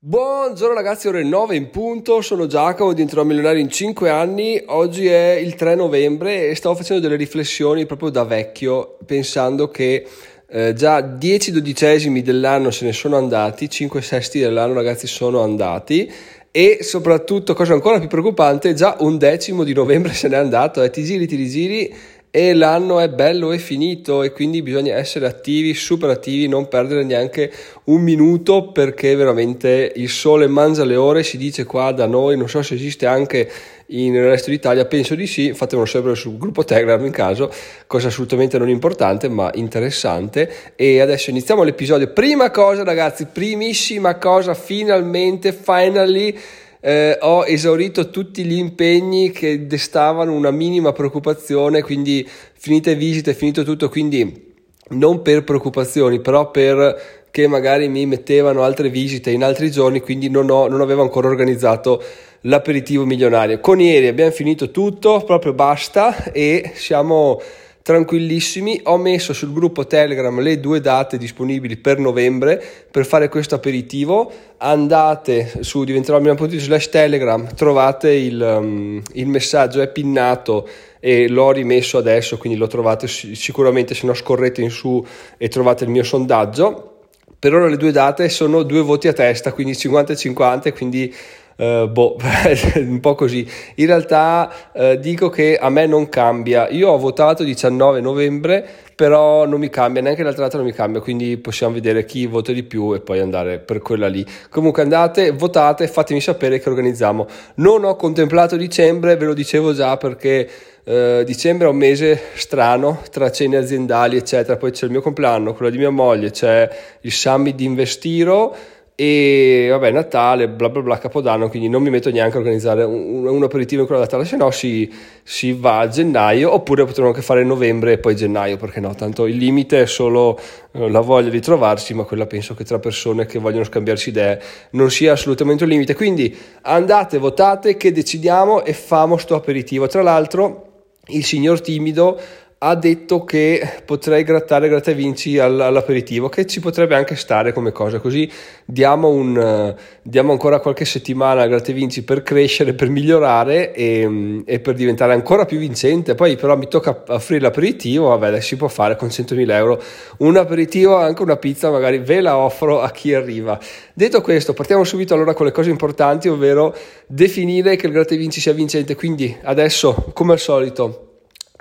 Buongiorno ragazzi, ore 9 in punto, sono Giacomo, diventerò milionario in 5 anni, oggi è il 3 novembre e stavo facendo delle riflessioni proprio da vecchio, pensando che eh, già 10 dodicesimi dell'anno se ne sono andati, 5 sesti dell'anno ragazzi sono andati e soprattutto, cosa ancora più preoccupante, già un decimo di novembre se n'è andato, eh, ti giri, ti rigiri e l'anno è bello e finito e quindi bisogna essere attivi, super attivi, non perdere neanche un minuto perché veramente il sole mangia le ore, si dice qua da noi, non so se esiste anche nel resto d'Italia, penso di sì, fatemelo sapere sul gruppo Telegram in caso, cosa assolutamente non importante ma interessante e adesso iniziamo l'episodio. Prima cosa ragazzi, primissima cosa, finalmente, finally eh, ho esaurito tutti gli impegni che destavano una minima preoccupazione, quindi finite visite, finito tutto, quindi non per preoccupazioni, però per che magari mi mettevano altre visite in altri giorni, quindi non, ho, non avevo ancora organizzato l'aperitivo milionario. Con ieri abbiamo finito tutto, proprio basta e siamo tranquillissimi. Ho messo sul gruppo Telegram le due date disponibili per novembre per fare questo aperitivo. Andate su diventerò.it slash Telegram, trovate il, um, il messaggio, è pinnato e l'ho rimesso adesso, quindi lo trovate sicuramente, se no scorrete in su e trovate il mio sondaggio. Per ora le due date sono due voti a testa, quindi 50 e 50, quindi Uh, boh, un po' così. In realtà uh, dico che a me non cambia. Io ho votato 19 novembre, però non mi cambia, neanche l'altra data non mi cambia, quindi possiamo vedere chi vota di più e poi andare per quella lì. Comunque andate, votate, fatemi sapere che organizziamo. Non ho contemplato dicembre, ve lo dicevo già perché Uh, dicembre è un mese strano tra cene aziendali eccetera poi c'è il mio compleanno quello di mia moglie c'è il summit di Investiro e vabbè Natale bla bla bla Capodanno quindi non mi metto neanche a organizzare un, un aperitivo in quella data se no si, si, va a gennaio oppure potremmo anche fare novembre e poi gennaio perché no? Tanto il limite è solo eh, la voglia di trovarsi ma quella penso che tra persone che vogliono scambiarsi idee non sia assolutamente un limite. Quindi andate votate che decidiamo e famo sto aperitivo. Tra l'altro il signor timido ha detto che potrei grattare gratta vinci all'aperitivo, che ci potrebbe anche stare come cosa, così diamo, un, diamo ancora qualche settimana a gratta vinci per crescere, per migliorare e, e, per diventare ancora più vincente. Poi però mi tocca offrire l'aperitivo, vabbè, si può fare con 100.000 euro un aperitivo, anche una pizza, magari ve la offro a chi arriva. Detto questo, partiamo subito allora con le cose importanti, ovvero definire che il gratta vinci sia vincente. Quindi adesso, come al solito,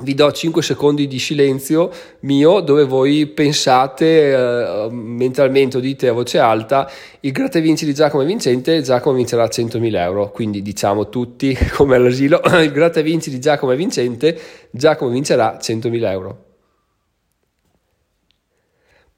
vi do 5 secondi di silenzio mio dove voi pensate eh, mentalmente o dite a voce alta il gratta vinci di Giacomo vincente Giacomo vincerà 100.000 euro. Quindi diciamo tutti come all'asilo il gratta vinci di Giacomo vincente Giacomo vincerà 100.000 euro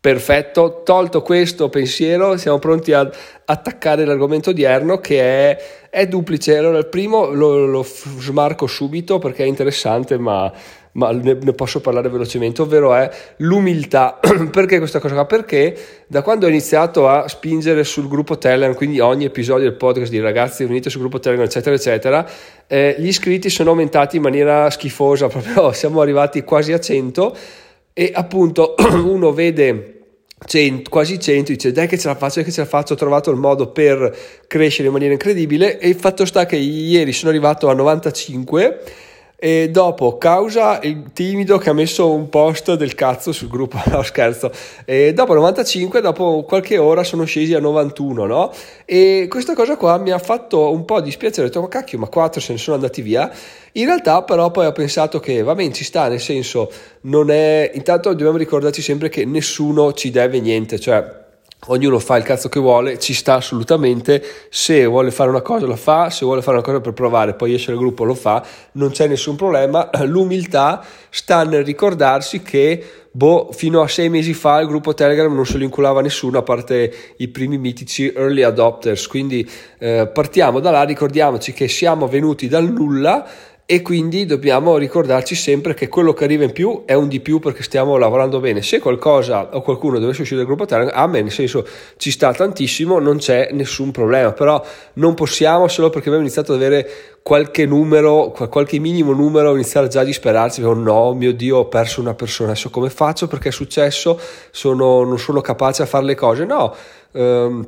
Perfetto, tolto questo pensiero, siamo pronti ad attaccare l'argomento odierno che è, è duplice. Allora, il primo lo, lo, smarco subito perché è interessante, ma, ma ne, ne, posso parlare velocemente, ovvero è l'umiltà. perché questa cosa qua? Perché da quando ho iniziato a spingere sul gruppo Telegram, quindi ogni episodio del podcast di ragazzi uniti sul gruppo Telegram, eccetera, eccetera, eh, gli iscritti sono aumentati in maniera schifosa, proprio siamo arrivati quasi a 100 e appunto uno vede 100, quasi 100 dice dai che ce la faccio, dai che ce la faccio, ho trovato il modo per crescere in maniera incredibile. E il fatto sta che ieri sono arrivato a 95 e dopo, causa il timido che ha messo un post del cazzo sul gruppo, no scherzo, e dopo 95, dopo qualche ora sono scesi a 91, no? E questa cosa qua mi ha fatto un po' dispiacere, ho detto ma cacchio, ma 4 se ne sono andati via. In realtà però poi ho pensato che va bene, ci sta, nel senso, non è... Intanto dobbiamo ricordarci sempre che nessuno ci deve niente, cioè ognuno fa il cazzo che vuole, ci sta assolutamente, se vuole fare una cosa la fa, se vuole fare una cosa per provare, poi esce dal gruppo lo fa, non c'è nessun problema, l'umiltà sta nel ricordarsi che boh, fino a sei mesi fa il gruppo Telegram non se lo inculava nessuno a parte i primi mitici early adopters, quindi eh, partiamo da là, ricordiamoci che siamo venuti dal nulla, e quindi dobbiamo ricordarci sempre che quello che arriva in più è un di più perché stiamo lavorando bene. Se qualcosa o qualcuno dovesse uscire dal gruppo Telegram, a me nel senso ci sta tantissimo, non c'è nessun problema, però non possiamo solo perché abbiamo iniziato ad avere qualche numero, qualche minimo numero, iniziare già a disperarsi, oh no, mio Dio, ho perso una persona, adesso come faccio? Perché è successo? Sono, non sono capace a fare le cose? No. Um,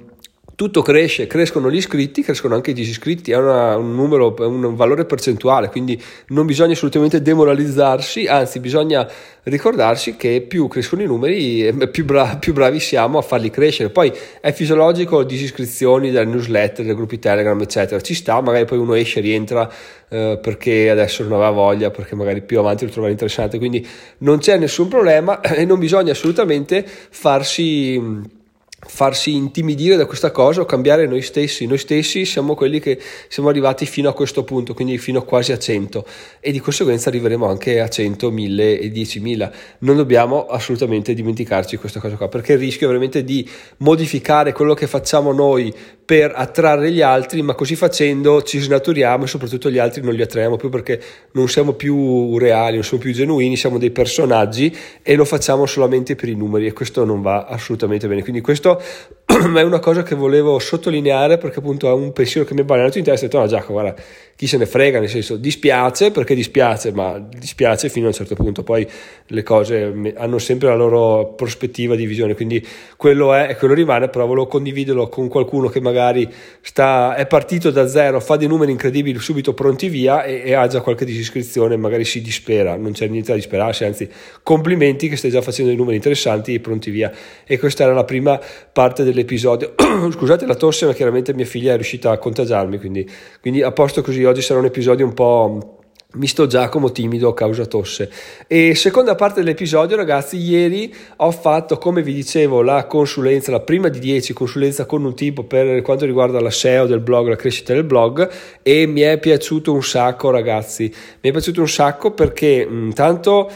tutto cresce, crescono gli iscritti, crescono anche i disiscritti, è una, un numero, un valore percentuale, quindi non bisogna assolutamente demoralizzarsi, anzi bisogna ricordarsi che più crescono i numeri, più, bra- più bravi siamo a farli crescere. Poi è fisiologico disiscrizioni delle newsletter, dei gruppi Telegram, eccetera, ci sta, magari poi uno esce rientra eh, perché adesso non aveva voglia, perché magari più avanti lo trovava interessante, quindi non c'è nessun problema e non bisogna assolutamente farsi farsi intimidire da questa cosa o cambiare noi stessi. Noi stessi siamo quelli che siamo arrivati fino a questo punto, quindi fino quasi a 100 e di conseguenza arriveremo anche a 100, 1000 e 10.000. Non dobbiamo assolutamente dimenticarci questa cosa qua, perché il rischio è veramente di modificare quello che facciamo noi per attrarre gli altri, ma così facendo ci snaturiamo e soprattutto gli altri non li attraiamo più perché non siamo più reali, non siamo più genuini, siamo dei personaggi e lo facciamo solamente per i numeri e questo non va assolutamente bene. Quindi questo So questo è una cosa che volevo sottolineare perché appunto è un pensiero che mi è balnato in testa e ho detto no Giacomo guarda chi se ne frega nel senso dispiace perché dispiace ma dispiace fino a un certo punto. Poi le cose hanno sempre la loro prospettiva di visione quindi quello è e quello rimane però volevo condividerlo con qualcuno che magari sta, è partito da zero fa dei numeri incredibili subito pronti via e, e ha già qualche disiscrizione magari si dispera non c'è niente da disperarsi anzi complimenti che stai già facendo dei numeri interessanti e pronti via. E questa era la prima parte dell'episodio. Scusate la tosse, ma chiaramente mia figlia è riuscita a contagiarmi, quindi, quindi a posto così oggi sarà un episodio un po' misto Giacomo timido a causa tosse. E seconda parte dell'episodio, ragazzi, ieri ho fatto, come vi dicevo, la consulenza, la prima di 10 consulenza con un tipo per quanto riguarda la SEO del blog, la crescita del blog e mi è piaciuto un sacco, ragazzi. Mi è piaciuto un sacco perché intanto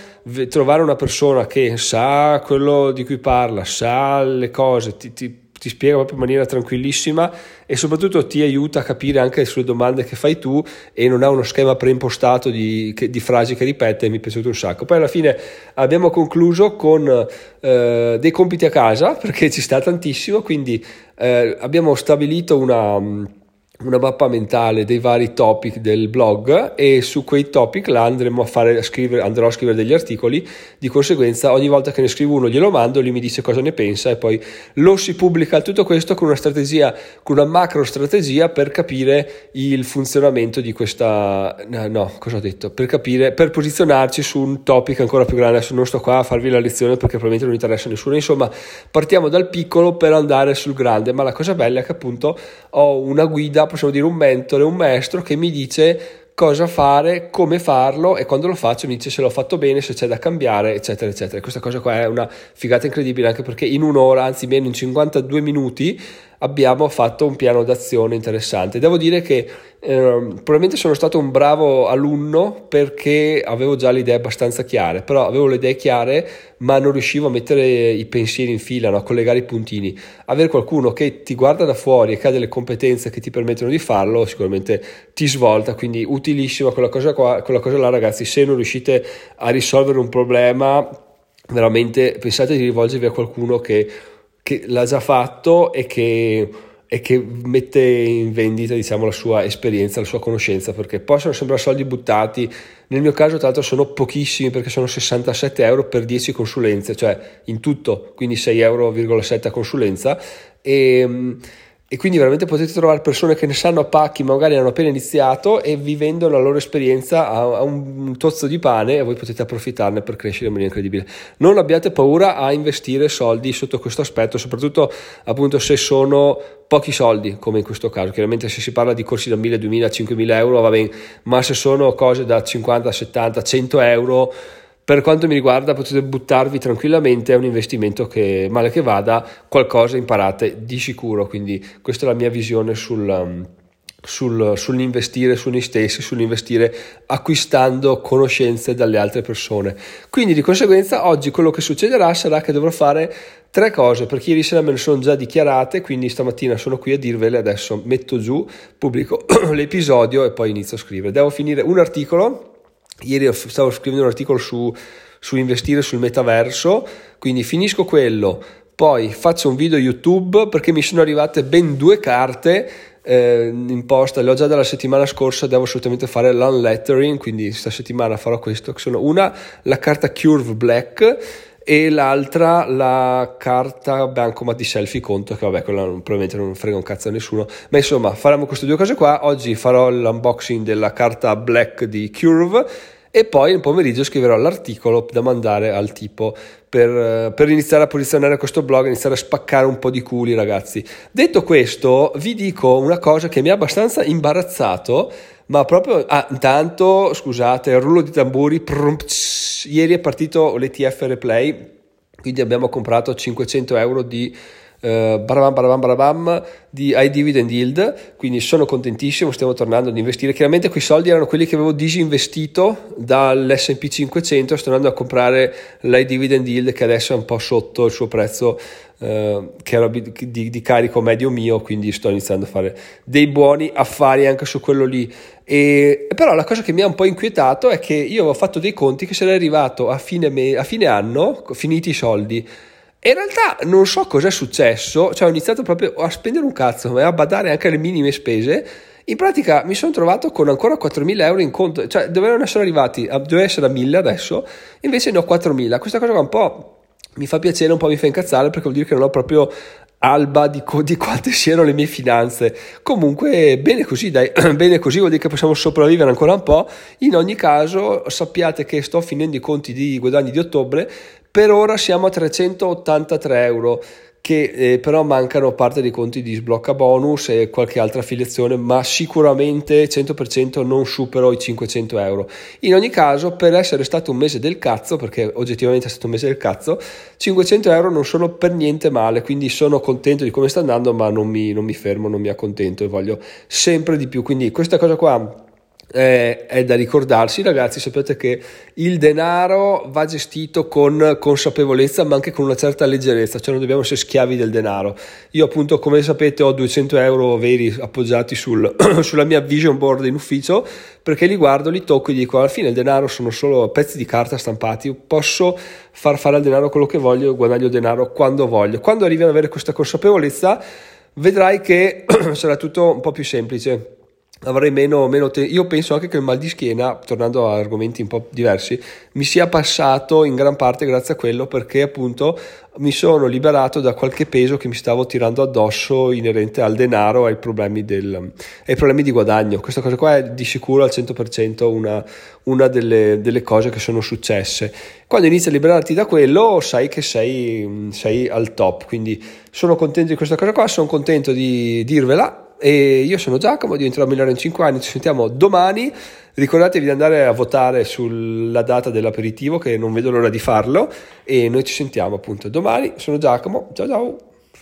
trovare una persona che sa quello di cui parla, sa le cose, ti, ti ti spiega proprio in maniera tranquillissima e soprattutto ti aiuta a capire anche sulle domande che fai tu e non ha uno schema preimpostato di, che, di frasi che ripete, mi è piaciuto un sacco. Poi alla fine abbiamo concluso con eh, dei compiti a casa perché ci sta tantissimo, quindi eh, abbiamo stabilito una una mappa mentale dei vari topic del blog e su quei topic là andremo a fare a scrivere, andrò a scrivere degli articoli. Di conseguenza ogni volta che ne scrivo uno glielo mando lui mi dice cosa ne pensa e poi lo si pubblica tutto questo con una strategia con una macro strategia per capire il funzionamento di questa no, cosa ho detto? Per capire per posizionarci su un topic ancora più grande. Adesso non sto qua a farvi la lezione perché probabilmente non interessa a nessuno. Insomma partiamo dal piccolo per andare sul grande ma la cosa bella è che appunto ho una guida possiamo dire un mentore, un maestro che mi dice cosa fare, come farlo e quando lo faccio mi dice se l'ho fatto bene, se c'è da cambiare, eccetera, eccetera. Questa cosa qua è una figata incredibile anche perché in un'ora, anzi meno in 52 minuti, abbiamo fatto un piano d'azione interessante. Devo dire che eh, probabilmente sono stato un bravo alunno perché avevo già le idee abbastanza chiare, però avevo le idee chiare ma non riuscivo a mettere i pensieri in fila, no? a collegare i puntini. Avere qualcuno che ti guarda da fuori e che ha delle competenze che ti permettono di farlo sicuramente ti svolta, quindi utilissima quella cosa, qua, quella cosa là ragazzi, se non riuscite a risolvere un problema veramente pensate di rivolgervi a qualcuno che che l'ha già fatto e che, e che mette in vendita diciamo, la sua esperienza, la sua conoscenza, perché possono sembrare soldi buttati, nel mio caso tra l'altro sono pochissimi perché sono 67 euro per 10 consulenze, cioè in tutto, quindi 6,7 euro a consulenza. E e quindi veramente potete trovare persone che ne sanno a pacchi, magari hanno appena iniziato e vivendo la loro esperienza a, a un tozzo di pane e voi potete approfittarne per crescere in maniera incredibile. Non abbiate paura a investire soldi sotto questo aspetto, soprattutto appunto se sono pochi soldi, come in questo caso. Chiaramente se si parla di corsi da 1000, 2000, 5000 euro va bene, ma se sono cose da 50, 70, 100 euro per quanto mi riguarda potete buttarvi tranquillamente, è un investimento che male che vada, qualcosa imparate di sicuro, quindi questa è la mia visione sul, um, sul, sull'investire su noi stessi, sull'investire acquistando conoscenze dalle altre persone. Quindi di conseguenza oggi quello che succederà sarà che dovrò fare tre cose, perché ieri sera me ne sono già dichiarate, quindi stamattina sono qui a dirvele, adesso metto giù, pubblico l'episodio e poi inizio a scrivere. Devo finire un articolo Ieri stavo scrivendo un articolo su, su investire sul metaverso, quindi finisco quello, poi faccio un video YouTube perché mi sono arrivate ben due carte eh, in posta, le ho già dalla settimana scorsa, devo assolutamente fare l'unlettering, quindi questa settimana farò questo, sono una, la carta Curve Black e l'altra la carta bancomat di selfie conto che vabbè quella probabilmente non frega un cazzo a nessuno. Ma insomma faremo queste due cose qua. Oggi farò l'unboxing della carta black di Curve e poi nel pomeriggio scriverò l'articolo da mandare al tipo per, per, iniziare a posizionare questo blog, iniziare a spaccare un po' di culi ragazzi. Detto questo vi dico una cosa che mi ha abbastanza imbarazzato ma proprio ah, intanto scusate il rullo di tamburi prum, pss, ieri è partito l'ETF replay quindi abbiamo comprato 500 euro di eh, barabam, barabam, barabam di high dividend yield, quindi sono contentissimo, stiamo tornando ad investire. Chiaramente quei soldi erano quelli che avevo disinvestito dall'S&P 500, sto andando a comprare l'high dividend yield che adesso è un po' sotto il suo prezzo eh, che era di, di, carico medio mio, quindi sto iniziando a fare dei buoni affari anche su quello lì. E, però la cosa che mi ha un po' inquietato è che io avevo fatto dei conti che sarei arrivato a fine, me, a fine anno, finiti i soldi, in realtà non so cosa è successo, cioè ho iniziato proprio a spendere un cazzo e a badare anche alle minime spese. In pratica mi sono trovato con ancora 4.000 euro in conto, cioè dovevano essere arrivati, a, doveva essere a 1.000 adesso, invece ne ho 4.000. Questa cosa un po' mi fa piacere, un po' mi fa incazzare perché vuol dire che non ho proprio alba di, co- di, quante siano le mie finanze. Comunque, bene così, dai, bene così vuol dire che possiamo sopravvivere ancora un po'. In ogni caso, sappiate che sto finendo i conti di guadagni di ottobre, per ora siamo a 383 euro che eh, però mancano parte dei conti di sblocca bonus e qualche altra affiliazione, ma sicuramente 100% non supero i 500 euro. In ogni caso, per essere stato un mese del cazzo, perché oggettivamente è stato un mese del cazzo, 500 euro non sono per niente male, quindi sono contento di come sta andando, ma non mi, non mi fermo, non mi accontento e voglio sempre di più. Quindi questa cosa qua eh, è da ricordarsi ragazzi sapete che il denaro va gestito con consapevolezza ma anche con una certa leggerezza cioè non dobbiamo essere schiavi del denaro. Io appunto come sapete ho 200 euro veri appoggiati sul, sulla mia vision board in ufficio perché li guardo, li tocco e dico alla fine il denaro sono solo pezzi di carta stampati posso far fare al denaro quello che voglio guadagno denaro quando voglio. Quando arrivi ad avere questa consapevolezza vedrai che sarà tutto un po' più semplice avrei meno, meno te- io penso anche che il mal di schiena tornando a argomenti un po' diversi mi sia passato in gran parte grazie a quello perché appunto mi sono liberato da qualche peso che mi stavo tirando addosso inerente al denaro ai problemi, del, ai problemi di guadagno. Questa cosa qua è di sicuro al 100% una, una delle, delle, cose che sono successe. Quando inizi a liberarti da quello sai che sei, sei al top quindi sono contento di questa cosa qua sono contento di dirvela e io sono Giacomo, diventerò migliore in 5 anni, ci sentiamo domani. Ricordatevi di andare a votare sulla data dell'aperitivo che non vedo l'ora di farlo e noi ci sentiamo appunto domani. Sono Giacomo, ciao ciao!